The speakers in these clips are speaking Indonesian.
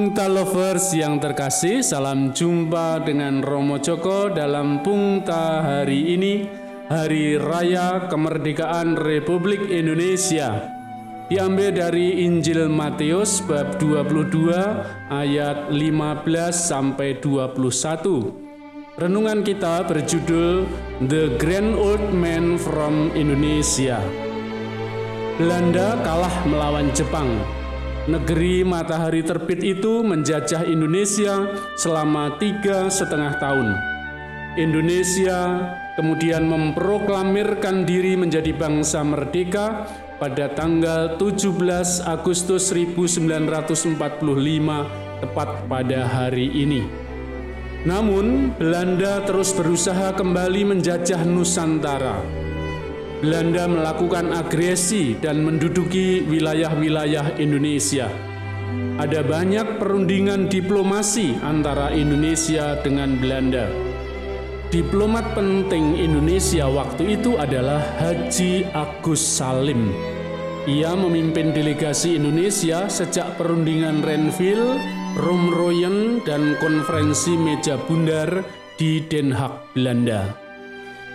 Pungta Lovers yang terkasih, salam jumpa dengan Romo Joko dalam Pungta hari ini, Hari Raya Kemerdekaan Republik Indonesia. Diambil dari Injil Matius bab 22 ayat 15 sampai 21. Renungan kita berjudul The Grand Old Man from Indonesia. Belanda kalah melawan Jepang Negeri matahari terbit itu menjajah Indonesia selama tiga setengah tahun. Indonesia kemudian memproklamirkan diri menjadi bangsa merdeka pada tanggal 17 Agustus 1945 tepat pada hari ini. Namun, Belanda terus berusaha kembali menjajah Nusantara Belanda melakukan agresi dan menduduki wilayah-wilayah Indonesia. Ada banyak perundingan diplomasi antara Indonesia dengan Belanda. Diplomat penting Indonesia waktu itu adalah Haji Agus Salim. Ia memimpin delegasi Indonesia sejak perundingan Renville, Romroyen, dan konferensi meja bundar di Den Haag, Belanda.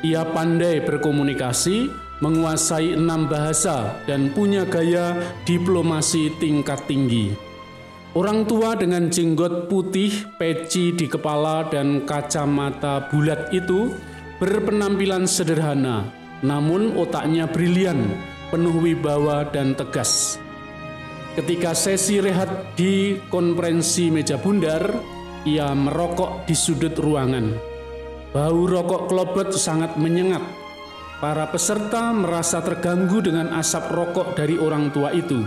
Ia pandai berkomunikasi, menguasai enam bahasa, dan punya gaya diplomasi tingkat tinggi. Orang tua dengan jenggot putih, peci di kepala, dan kacamata bulat itu berpenampilan sederhana, namun otaknya brilian, penuh wibawa dan tegas. Ketika sesi rehat di konferensi meja bundar, ia merokok di sudut ruangan. Bau rokok klobot sangat menyengat. Para peserta merasa terganggu dengan asap rokok dari orang tua itu.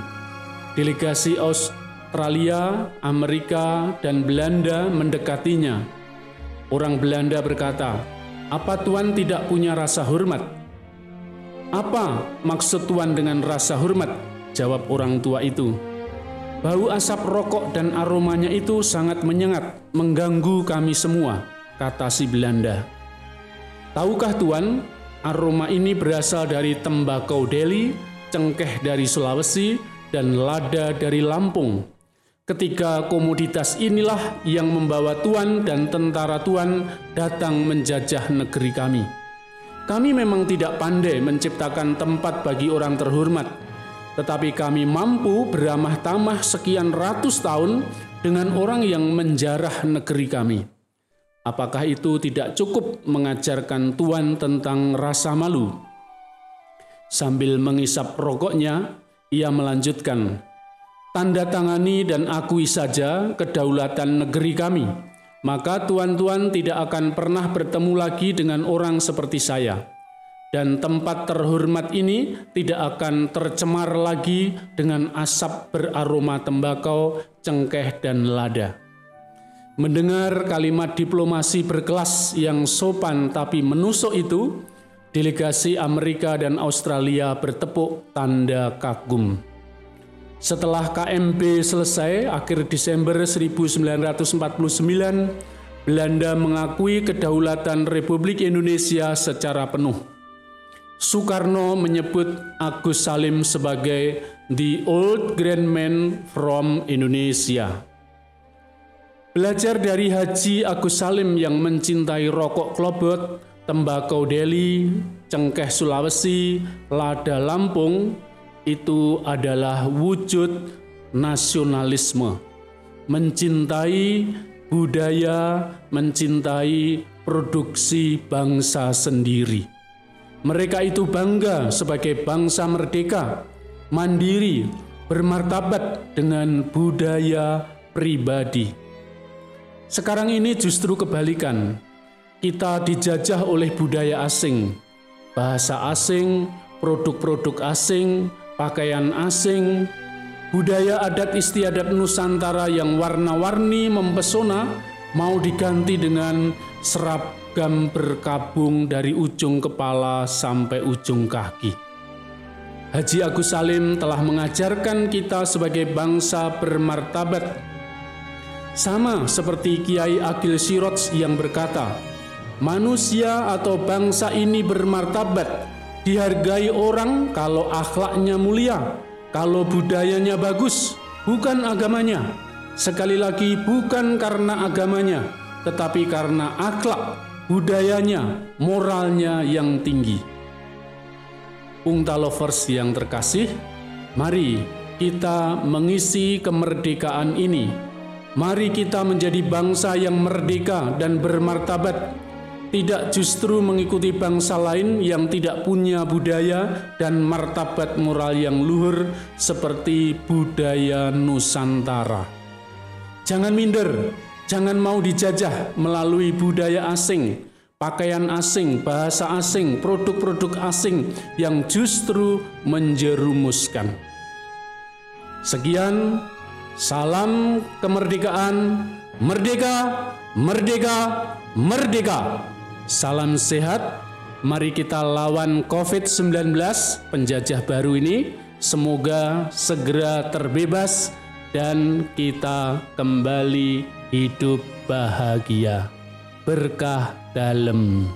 Delegasi Australia, Amerika, dan Belanda mendekatinya. Orang Belanda berkata, "Apa Tuan tidak punya rasa hormat?" "Apa maksud Tuan dengan rasa hormat?" jawab orang tua itu. Bau asap rokok dan aromanya itu sangat menyengat, mengganggu kami semua kata si Belanda. Tahukah Tuan, aroma ini berasal dari tembakau Delhi, cengkeh dari Sulawesi, dan lada dari Lampung. Ketiga komoditas inilah yang membawa Tuan dan tentara Tuan datang menjajah negeri kami. Kami memang tidak pandai menciptakan tempat bagi orang terhormat, tetapi kami mampu beramah tamah sekian ratus tahun dengan orang yang menjarah negeri kami. Apakah itu tidak cukup mengajarkan Tuhan tentang rasa malu? Sambil mengisap rokoknya, ia melanjutkan, Tanda tangani dan akui saja kedaulatan negeri kami, maka tuan-tuan tidak akan pernah bertemu lagi dengan orang seperti saya. Dan tempat terhormat ini tidak akan tercemar lagi dengan asap beraroma tembakau, cengkeh, dan lada. Mendengar kalimat diplomasi berkelas yang sopan tapi menusuk itu, delegasi Amerika dan Australia bertepuk tanda kagum. Setelah KMB selesai akhir Desember 1949, Belanda mengakui kedaulatan Republik Indonesia secara penuh. Soekarno menyebut Agus Salim sebagai the old grand man from Indonesia. Belajar dari Haji Agus Salim yang mencintai rokok klobot, tembakau Delhi, cengkeh Sulawesi, lada Lampung, itu adalah wujud nasionalisme. Mencintai budaya, mencintai produksi bangsa sendiri. Mereka itu bangga sebagai bangsa merdeka, mandiri, bermartabat dengan budaya pribadi. Sekarang ini justru kebalikan. Kita dijajah oleh budaya asing, bahasa asing, produk-produk asing, pakaian asing, budaya adat istiadat Nusantara yang warna-warni mempesona mau diganti dengan seragam berkabung dari ujung kepala sampai ujung kaki. Haji Agus Salim telah mengajarkan kita sebagai bangsa bermartabat sama seperti Kiai Agil Sirot yang berkata, manusia atau bangsa ini bermartabat, dihargai orang kalau akhlaknya mulia, kalau budayanya bagus, bukan agamanya. Sekali lagi, bukan karena agamanya, tetapi karena akhlak, budayanya, moralnya yang tinggi. Pungta lovers yang terkasih, mari kita mengisi kemerdekaan ini. Mari kita menjadi bangsa yang merdeka dan bermartabat, tidak justru mengikuti bangsa lain yang tidak punya budaya dan martabat moral yang luhur seperti budaya Nusantara. Jangan minder, jangan mau dijajah melalui budaya asing, pakaian asing, bahasa asing, produk-produk asing yang justru menjerumuskan. Sekian, salam kemerdekaan, merdeka, merdeka, merdeka. Salam sehat, mari kita lawan COVID-19 penjajah baru ini. Semoga segera terbebas dan kita kembali hidup bahagia. Berkah dalam